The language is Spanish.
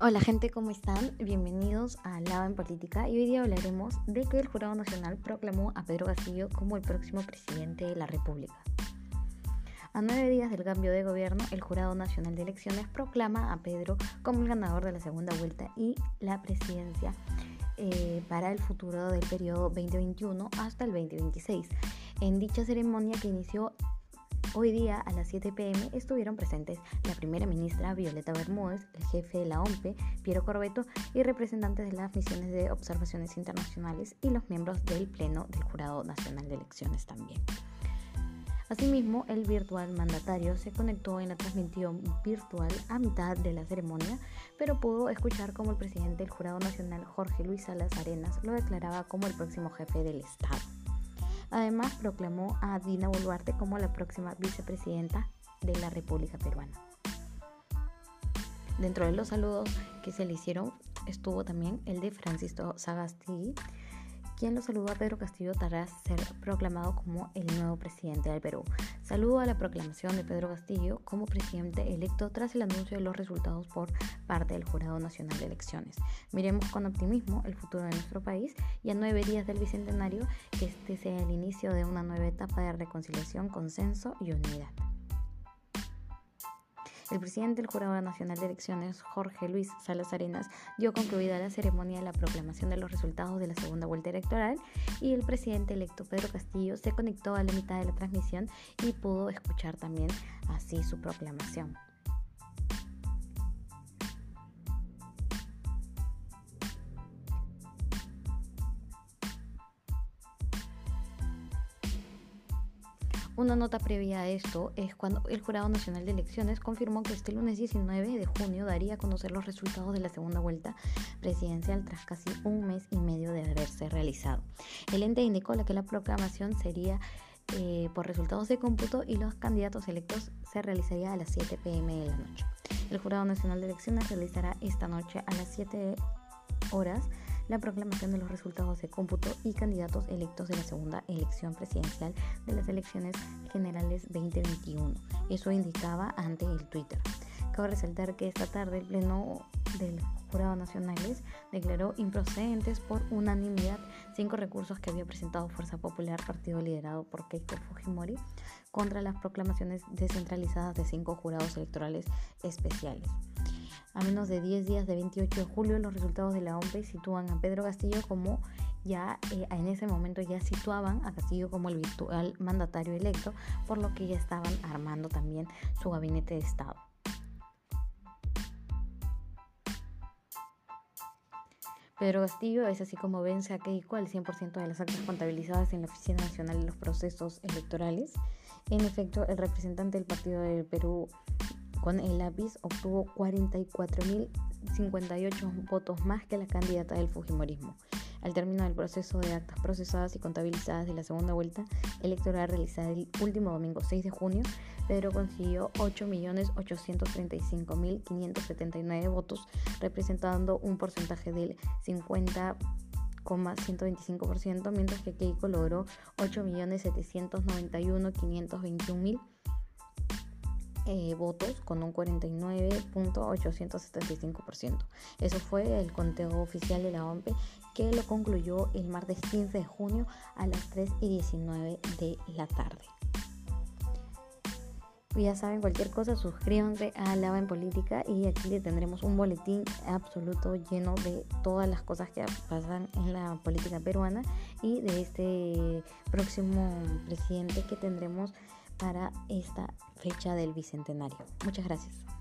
Hola gente, ¿cómo están? Bienvenidos a Lava en Política y hoy día hablaremos de que el Jurado Nacional proclamó a Pedro Castillo como el próximo presidente de la República. A nueve días del cambio de gobierno, el Jurado Nacional de Elecciones proclama a Pedro como el ganador de la segunda vuelta y la presidencia eh, para el futuro del periodo 2021 hasta el 2026. En dicha ceremonia que inició Hoy día a las 7 pm estuvieron presentes la primera ministra Violeta Bermúdez, el jefe de la OMPE, Piero Corbeto, y representantes de las misiones de observaciones internacionales y los miembros del Pleno del Jurado Nacional de Elecciones también. Asimismo, el virtual mandatario se conectó en la transmisión virtual a mitad de la ceremonia, pero pudo escuchar cómo el presidente del Jurado Nacional, Jorge Luis Salas Arenas, lo declaraba como el próximo jefe del Estado. Además, proclamó a Dina Boluarte como la próxima vicepresidenta de la República Peruana. Dentro de los saludos que se le hicieron estuvo también el de Francisco Sagasti, quien lo saludó a Pedro Castillo tras ser proclamado como el nuevo presidente del Perú. Saludo a la proclamación de Pedro Castillo como presidente electo tras el anuncio de los resultados por parte del Jurado Nacional de Elecciones. Miremos con optimismo el futuro de nuestro país y a nueve días del Bicentenario que este sea el inicio de una nueva etapa de reconciliación, consenso y unidad. El presidente del Jurado Nacional de Elecciones, Jorge Luis Salas Arenas, dio concluida la ceremonia de la proclamación de los resultados de la segunda vuelta electoral y el presidente electo Pedro Castillo se conectó a la mitad de la transmisión y pudo escuchar también así su proclamación. Una nota previa a esto es cuando el Jurado Nacional de Elecciones confirmó que este lunes 19 de junio daría a conocer los resultados de la segunda vuelta presidencial tras casi un mes y medio de haberse realizado. El ente indicó que la proclamación sería eh, por resultados de cómputo y los candidatos electos se realizaría a las 7 pm de la noche. El Jurado Nacional de Elecciones realizará esta noche a las 7 horas la proclamación de los resultados de cómputo y candidatos electos de la segunda elección presidencial de las elecciones generales 2021. Eso indicaba ante el Twitter. Cabe resaltar que esta tarde el Pleno del Jurado Nacionales declaró improcedentes por unanimidad cinco recursos que había presentado Fuerza Popular, partido liderado por Keiko Fujimori, contra las proclamaciones descentralizadas de cinco jurados electorales especiales. A menos de 10 días de 28 de julio, los resultados de la OMP sitúan a Pedro Castillo como ya eh, en ese momento ya situaban a Castillo como el virtual mandatario electo, por lo que ya estaban armando también su gabinete de Estado. Pedro Castillo es así como vence a Keiko al 100% de las actas contabilizadas en la Oficina Nacional de los Procesos Electorales. En efecto, el representante del Partido del Perú con el lápiz obtuvo 44.058 votos más que la candidata del Fujimorismo. Al término del proceso de actas procesadas y contabilizadas de la segunda vuelta electoral realizada el último domingo 6 de junio, Pedro consiguió 8.835.579 votos, representando un porcentaje del 50,125%, mientras que Keiko logró 8.791.521.000 eh, votos con un 49.875%. Eso fue el conteo oficial de la OMP que lo concluyó el martes 15 de junio a las 3 y 19 de la tarde. Ya saben, cualquier cosa, suscríbanse a Lava en Política y aquí le tendremos un boletín absoluto lleno de todas las cosas que pasan en la política peruana y de este próximo presidente que tendremos para esta fecha del Bicentenario. Muchas gracias.